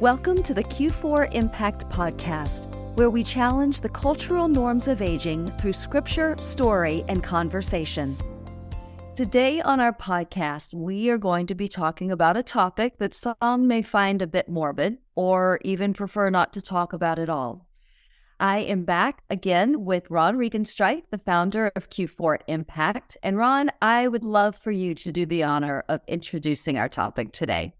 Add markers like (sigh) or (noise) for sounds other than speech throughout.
Welcome to the Q4 Impact Podcast, where we challenge the cultural norms of aging through scripture, story, and conversation. Today on our podcast, we are going to be talking about a topic that some may find a bit morbid or even prefer not to talk about at all. I am back again with Ron Riegenstreit, the founder of Q4 Impact. And Ron, I would love for you to do the honor of introducing our topic today.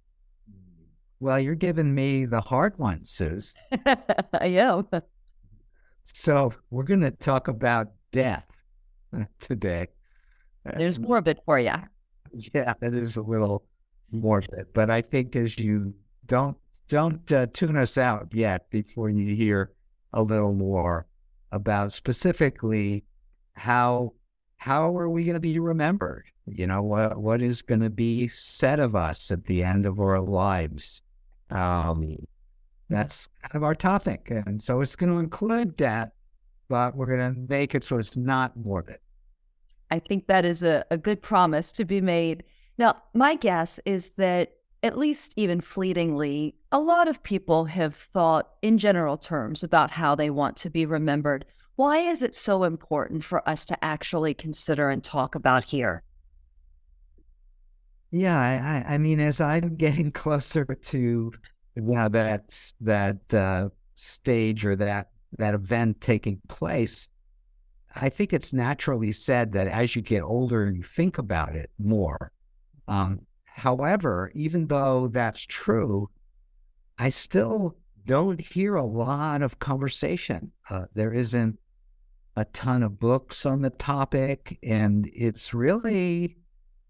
Well, you're giving me the hard one, Suze. (laughs) I am. (laughs) So we're going to talk about death today. There's morbid for you. Yeah, it is a little morbid, but I think as you don't don't uh, tune us out yet before you hear a little more about specifically how how are we going to be remembered? You know what what is going to be said of us at the end of our lives? Um, that's kind of our topic. And so it's going to include that, but we're going to make it so it's not morbid. I think that is a, a good promise to be made. Now, my guess is that, at least even fleetingly, a lot of people have thought in general terms about how they want to be remembered. Why is it so important for us to actually consider and talk about here? Yeah, I, I mean, as I'm (laughs) getting closer to know, that that uh, stage or that that event taking place, I think it's naturally said that as you get older, and you think about it more. Um, however, even though that's true, I still don't hear a lot of conversation. Uh, there isn't a ton of books on the topic, and it's really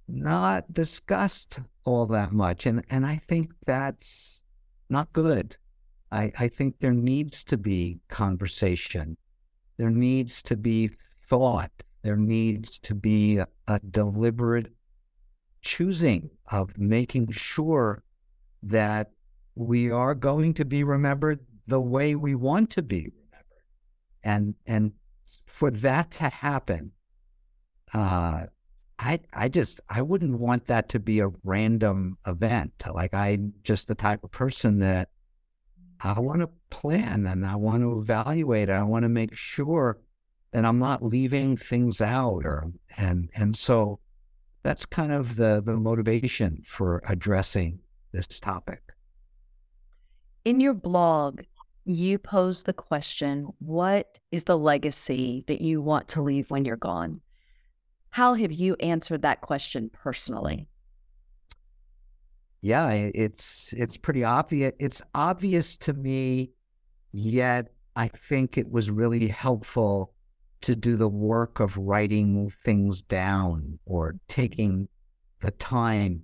not discussed all that much. And, and I think that's not good. I, I think there needs to be conversation. There needs to be thought. There needs to be a, a deliberate choosing of making sure that we are going to be remembered the way we want to be remembered. And, and for that to happen, uh, I I just I wouldn't want that to be a random event. Like I'm just the type of person that I want to plan and I want to evaluate. I want to make sure that I'm not leaving things out or and and so that's kind of the the motivation for addressing this topic. In your blog, you pose the question, what is the legacy that you want to leave when you're gone? How have you answered that question personally? Yeah, it's it's pretty obvious. It's obvious to me, yet I think it was really helpful to do the work of writing things down or taking the time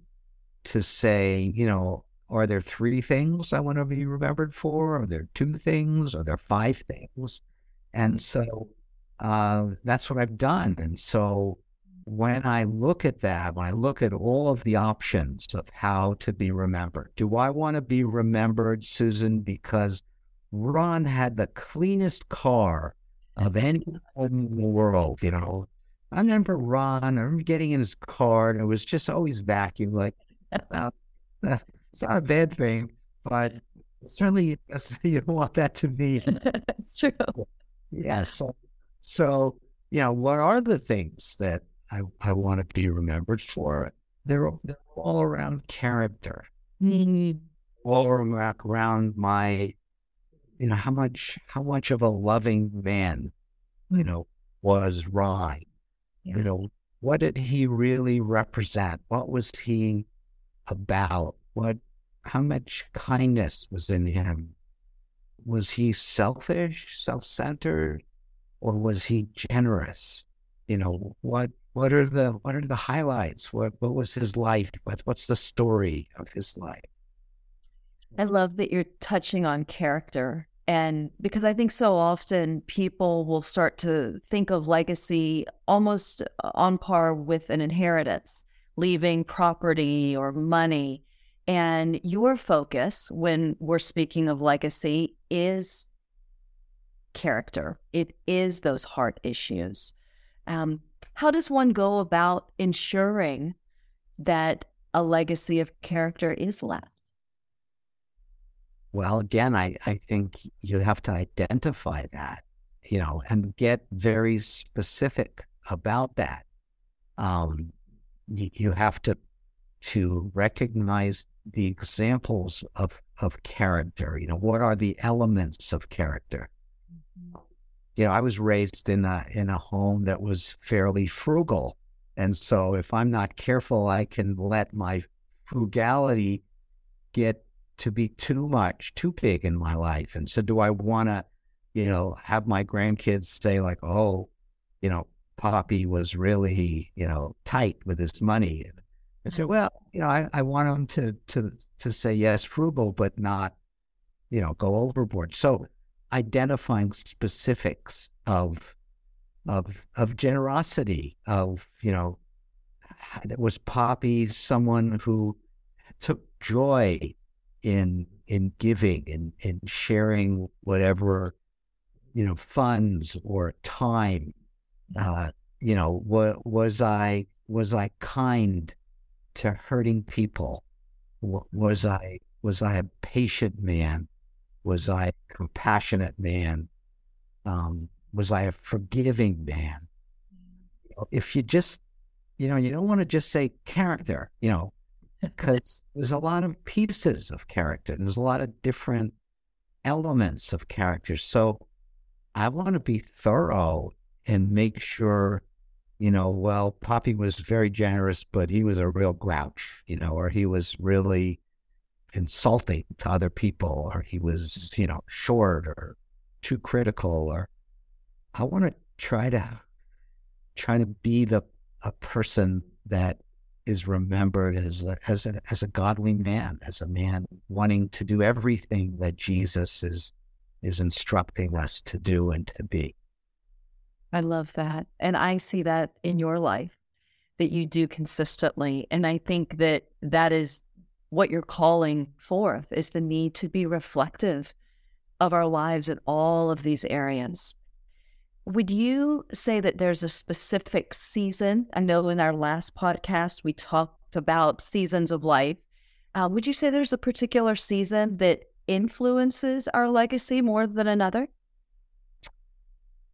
to say, you know, are there three things I want to be remembered for? Are there two things? Are there five things? And so uh, that's what I've done. And so when I look at that, when I look at all of the options of how to be remembered, do I want to be remembered, Susan, because Ron had the cleanest car of anyone in the world? You know, I remember Ron, I remember getting in his car and it was just always vacuum. Like, (laughs) uh, uh, it's not a bad thing, but certainly (laughs) you don't want that to be. (laughs) That's true. Yeah. So, so, you know, what are the things that I, I want to be remembered for. They're, they're all around character, mm-hmm. all around, around my, you know, how much how much of a loving man, you know, was Ron. Yeah. You know, what did he really represent? What was he about? What, how much kindness was in him? Was he selfish, self-centered, or was he generous? You know, what what are the what are the highlights? What what was his life? What what's the story of his life? I love that you're touching on character. And because I think so often people will start to think of legacy almost on par with an inheritance, leaving property or money. And your focus when we're speaking of legacy is character, it is those heart issues. Um, how does one go about ensuring that a legacy of character is left? Well, again, I, I think you have to identify that, you know, and get very specific about that. Um, you, you have to to recognize the examples of of character. You know, what are the elements of character? Mm-hmm. You know, I was raised in a in a home that was fairly frugal, and so if I'm not careful, I can let my frugality get to be too much, too big in my life. And so, do I want to, you know, have my grandkids say like, "Oh, you know, Poppy was really, you know, tight with his money," and say, mm. "Well, you know, I, I want them to to to say yes, frugal, but not, you know, go overboard." So, identifying specifics of of of generosity, of you know, was Poppy someone who took joy in in giving and in, in sharing whatever you know funds or time. Uh, you know what was i was i kind to hurting people? Was i was i a patient man was i a compassionate man um, was i a forgiving man if you just you know you don't want to just say character you know (laughs) because there's a lot of pieces of character. There's a lot of different elements of character. So I want to be thorough and make sure, you know, well, Poppy was very generous, but he was a real grouch, you know, or he was really insulting to other people, or he was, you know, short or too critical, or I want to try to try to be the a person that is remembered as a, as a, as a godly man, as a man wanting to do everything that Jesus is is instructing us to do and to be. I love that. And I see that in your life that you do consistently. And I think that that is what you're calling forth is the need to be reflective of our lives in all of these areas. Would you say that there's a specific season? I know in our last podcast we talked about seasons of life. Uh, would you say there's a particular season that influences our legacy more than another?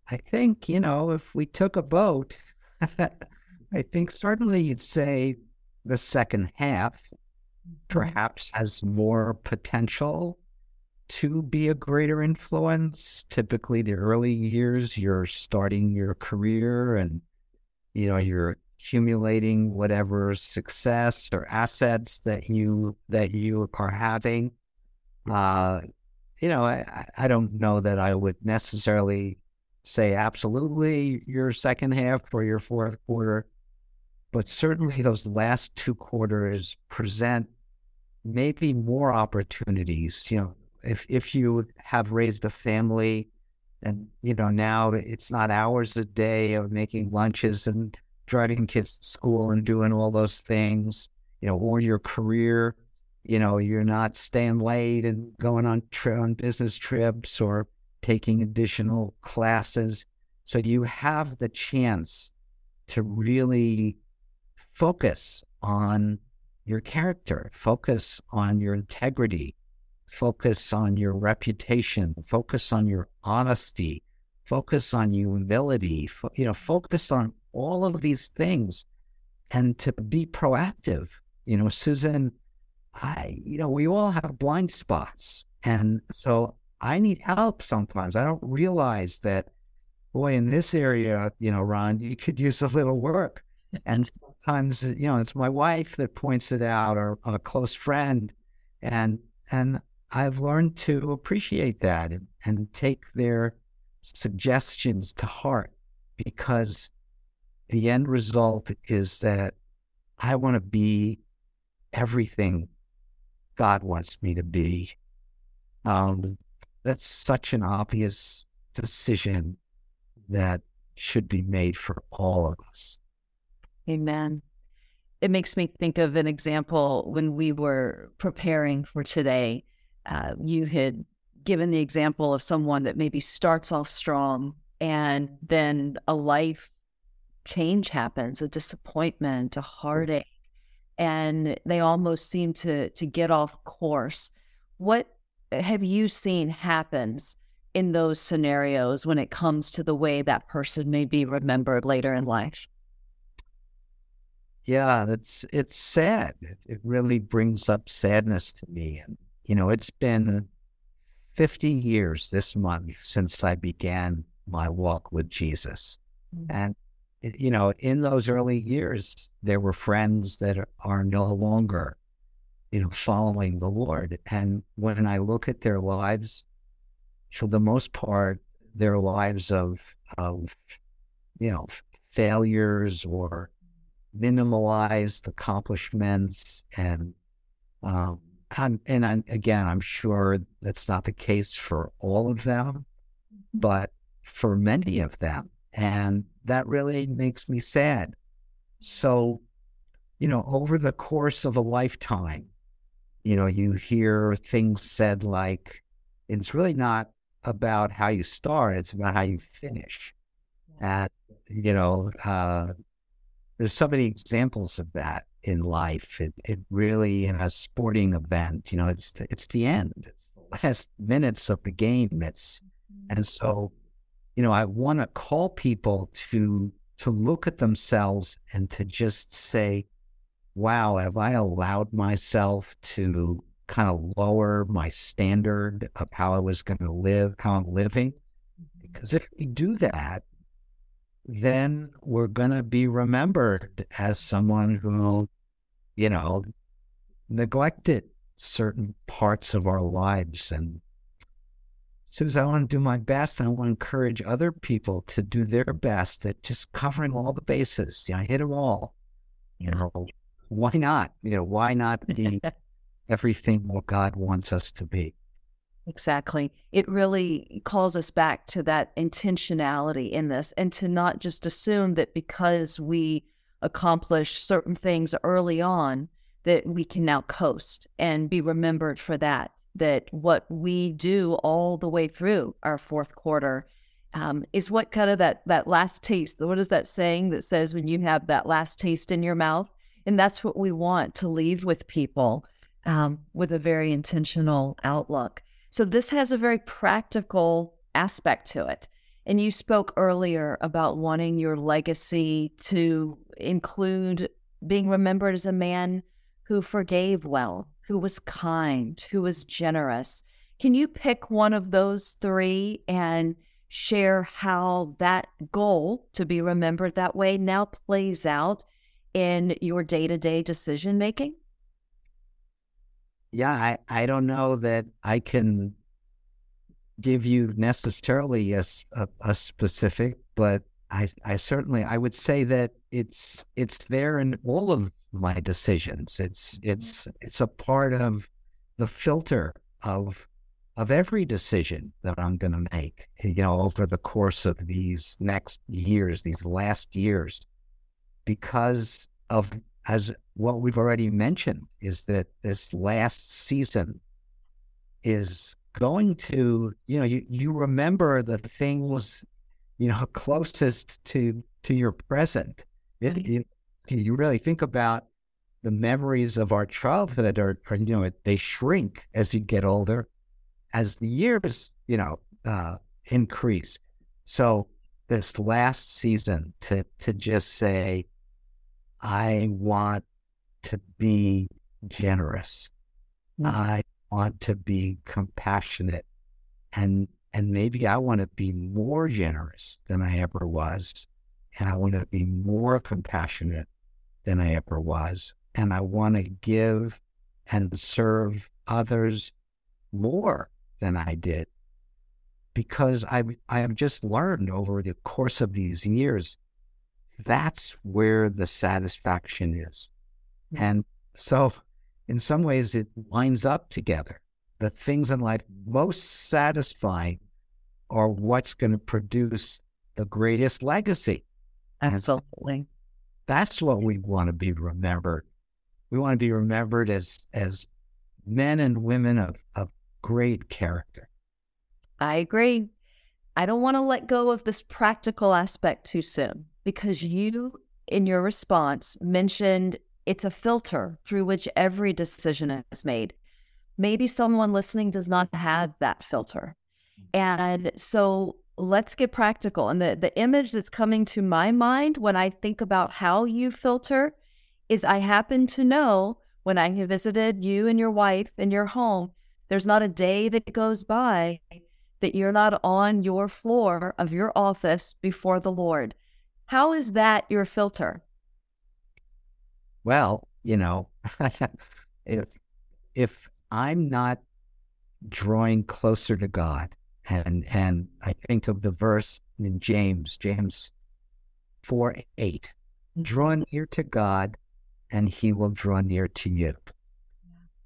I think, you know, if we took a vote, (laughs) I think certainly you'd say the second half. Perhaps has more potential to be a greater influence. Typically, the early years, you're starting your career and, you know, you're accumulating whatever success or assets that you that you are having. Uh, you know, I, I don't know that I would necessarily say absolutely your second half or your fourth quarter, but certainly those last two quarters present maybe more opportunities. You know, if if you have raised a family and you know now it's not hours a day of making lunches and driving kids to school and doing all those things you know or your career you know you're not staying late and going on tri- on business trips or taking additional classes so you have the chance to really focus on your character focus on your integrity focus on your reputation, focus on your honesty, focus on humility, fo- you know, focus on all of these things and to be proactive. You know, Susan, I, you know, we all have blind spots. And so I need help sometimes. I don't realize that, boy, in this area, you know, Ron, you could use a little work. And sometimes, you know, it's my wife that points it out or a close friend. And, and I've learned to appreciate that and, and take their suggestions to heart because the end result is that I want to be everything God wants me to be. Um, that's such an obvious decision that should be made for all of us. Amen it makes me think of an example when we were preparing for today uh, you had given the example of someone that maybe starts off strong and then a life change happens, a disappointment, a heartache, and they almost seem to to get off course. What have you seen happens in those scenarios when it comes to the way that person may be remembered later in life? Yeah, that's it's sad. It, it really brings up sadness to me. And you know, it's been 50 years this month since I began my walk with Jesus. Mm-hmm. And you know, in those early years, there were friends that are no longer, you know, following the Lord. And when I look at their lives, for the most part, their lives of of you know failures or minimalized accomplishments and um, and, and I, again, I'm sure that's not the case for all of them, mm-hmm. but for many of them, and that really makes me sad. So, you know, over the course of a lifetime, you know, you hear things said like, it's really not about how you start, it's about how you finish. And, you know, uh, there's so many examples of that in life. It, it really, in a sporting event, you know, it's the, it's the end. It's the last (laughs) minutes of the game. It's, and so, you know, I want to call people to, to look at themselves and to just say, wow, have I allowed myself to kind of lower my standard of how I was going to live, how I'm living? Mm-hmm. Because if we do that, then we're going to be remembered as someone who, you know, neglected certain parts of our lives. And as soon as I want to do my best, I want to encourage other people to do their best at just covering all the bases. You know, hit them all. You know, why not? You know, why not be (laughs) everything what God wants us to be? Exactly. It really calls us back to that intentionality in this and to not just assume that because we accomplish certain things early on, that we can now coast and be remembered for that. That what we do all the way through our fourth quarter um, is what kind of that that last taste. What is that saying that says when you have that last taste in your mouth? And that's what we want to leave with people um, with a very intentional outlook. So this has a very practical aspect to it. And you spoke earlier about wanting your legacy to include being remembered as a man who forgave well, who was kind, who was generous. Can you pick one of those three and share how that goal to be remembered that way now plays out in your day to day decision making? Yeah, I, I don't know that I can give you necessarily a, a, a, specific, but I, I certainly I would say that it's it's there in all of my decisions. It's mm-hmm. it's it's a part of the filter of of every decision that I'm going to make. You know, over the course of these next years, these last years, because of as what we've already mentioned is that this last season is going to, you know, you, you remember the things, you know, (laughs) closest to to your present. It, you, you really think about the memories of our childhood are, are, you know, they shrink as you get older, as the years, you know, uh, increase. So this last season to to just say, I want to be generous. Mm-hmm. I want to be compassionate and and maybe I want to be more generous than I ever was. And I want to be more compassionate than I ever was. And I want to give and serve others more than I did. Because I I have just learned over the course of these years that's where the satisfaction is. Mm-hmm. And so, in some ways, it lines up together. The things in life most satisfying are what's going to produce the greatest legacy. Absolutely. that's what we want to be remembered. We want to be remembered as as men and women of, of great character. I agree. I don't want to let go of this practical aspect too soon because you, in your response, mentioned it's a filter through which every decision is made. maybe someone listening does not have that filter. Mm-hmm. And so let's get practical. And the, the image that's coming to my mind when I think about how you filter is I happen to know when I have visited you and your wife in your home, there's not a day that goes by that you're not on your floor of your office before the Lord. How is that your filter? Well, you know, (laughs) if if I'm not drawing closer to God, and and I think of the verse in James, James four eight, draw near to God, and He will draw near to you.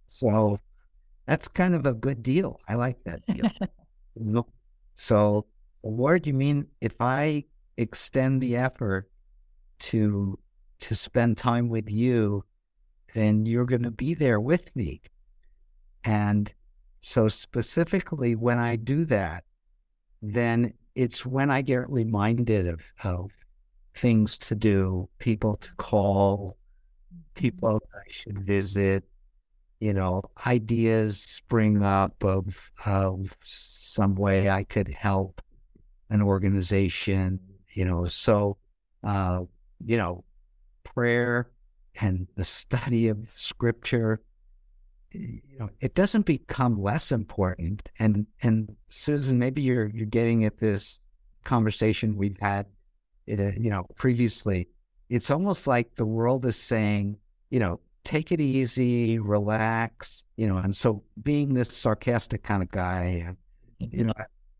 So that's kind of a good deal. I like that deal. (laughs) so, Lord, you mean if I extend the effort to to spend time with you, then you're going to be there with me. And so, specifically, when I do that, then it's when I get reminded of, of things to do, people to call, people I should visit, you know, ideas spring up of, of some way I could help an organization, you know. So, uh, you know, prayer and the study of scripture you know it doesn't become less important and and susan maybe you're you're getting at this conversation we've had uh, you know previously it's almost like the world is saying you know take it easy relax you know and so being this sarcastic kind of guy you know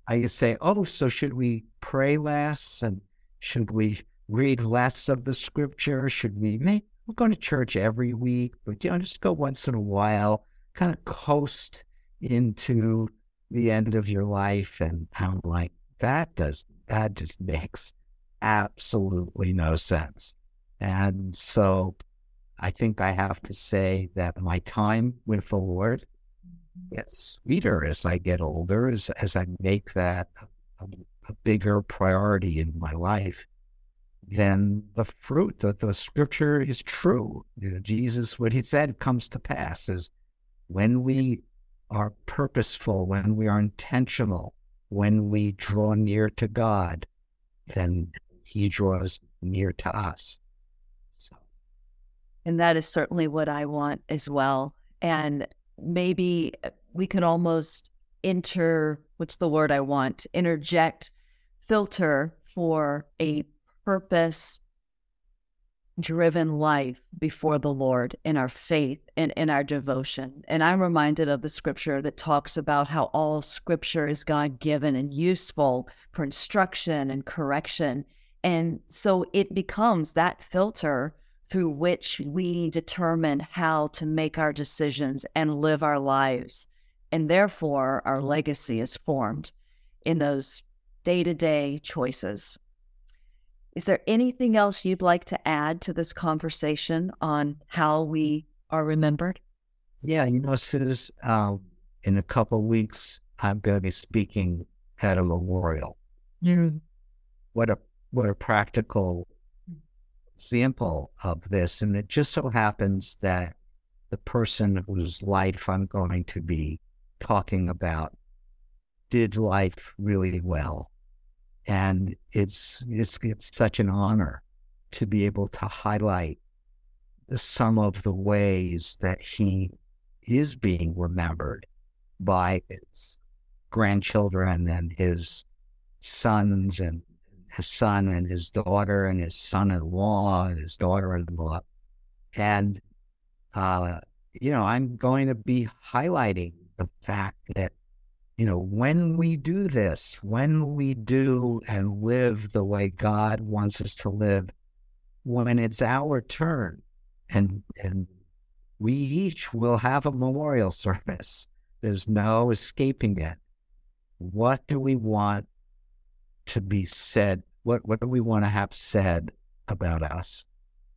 I, say oh so should we pray less and should we read less of the scripture should we make we're going to church every week, but you know, just go once in a while, kind of coast into the end of your life. And I'm like, that does that just makes absolutely no sense. And so I think I have to say that my time with the Lord gets sweeter as I get older, as, as I make that a, a bigger priority in my life then the fruit that the scripture is true. You know, Jesus, what he said comes to pass is when we are purposeful, when we are intentional, when we draw near to God, then he draws near to us. So. And that is certainly what I want as well. And maybe uh, we could almost enter what's the word I want? Interject filter for a purpose driven life before the Lord in our faith and in our devotion. And I'm reminded of the scripture that talks about how all scripture is God given and useful for instruction and correction. And so it becomes that filter through which we determine how to make our decisions and live our lives. And therefore, our legacy is formed in those day to day choices. Is there anything else you'd like to add to this conversation on how we are remembered? Yeah, you know, Suze, uh, in a couple of weeks, I'm going to be speaking at a memorial. Mm. What a what a practical example of this, and it just so happens that the person whose life I'm going to be talking about did life really well. And it's, it's, it's such an honor to be able to highlight some of the ways that he is being remembered by his grandchildren and his sons and his son and his daughter and his son-in-law and his daughter-in-law. And, uh, you know, I'm going to be highlighting the fact that you know, when we do this, when we do and live the way God wants us to live, when it's our turn, and and we each will have a memorial service. There's no escaping it. What do we want to be said? What what do we want to have said about us?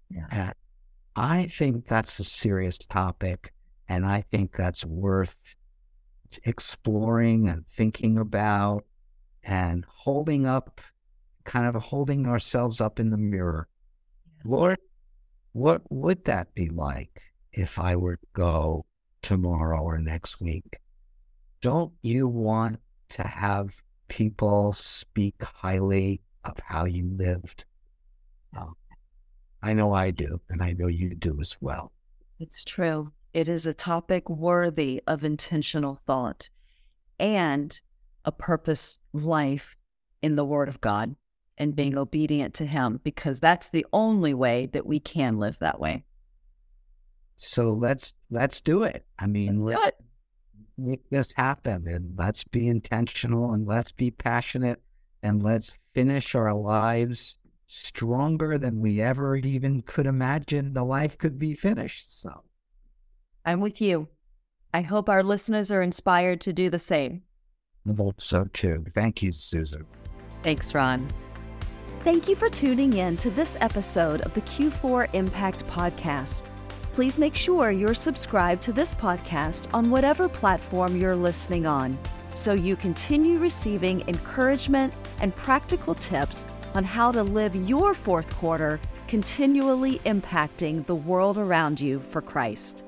Yeah. And I think that's a serious topic, and I think that's worth exploring and thinking about and holding up, kind of holding ourselves up in the mirror. Lord, what would that be like if I were to go tomorrow or next week, don't you want to have people speak highly of how you lived? Um, I know I do, and I know you do as well. It's true. It is a topic worthy of intentional thought and a purpose life in the Word of God and being obedient to Him, because that's the only way that we can live that way. So let's let's do it. I mean, let, make this happen, and let's be intentional, and let's be passionate, and let's finish our lives stronger than we ever even could imagine the life could be finished. So I'm with you. I hope our listeners are inspired to do the same. I hope so too. Thank you, Susan. Thanks, Ron. Thank you for tuning in to this episode of the Q4 Impact Podcast. Please make sure you're subscribed to this podcast on whatever platform you're listening on so you continue receiving encouragement and practical tips on how to live your fourth quarter continually impacting the world around you for Christ.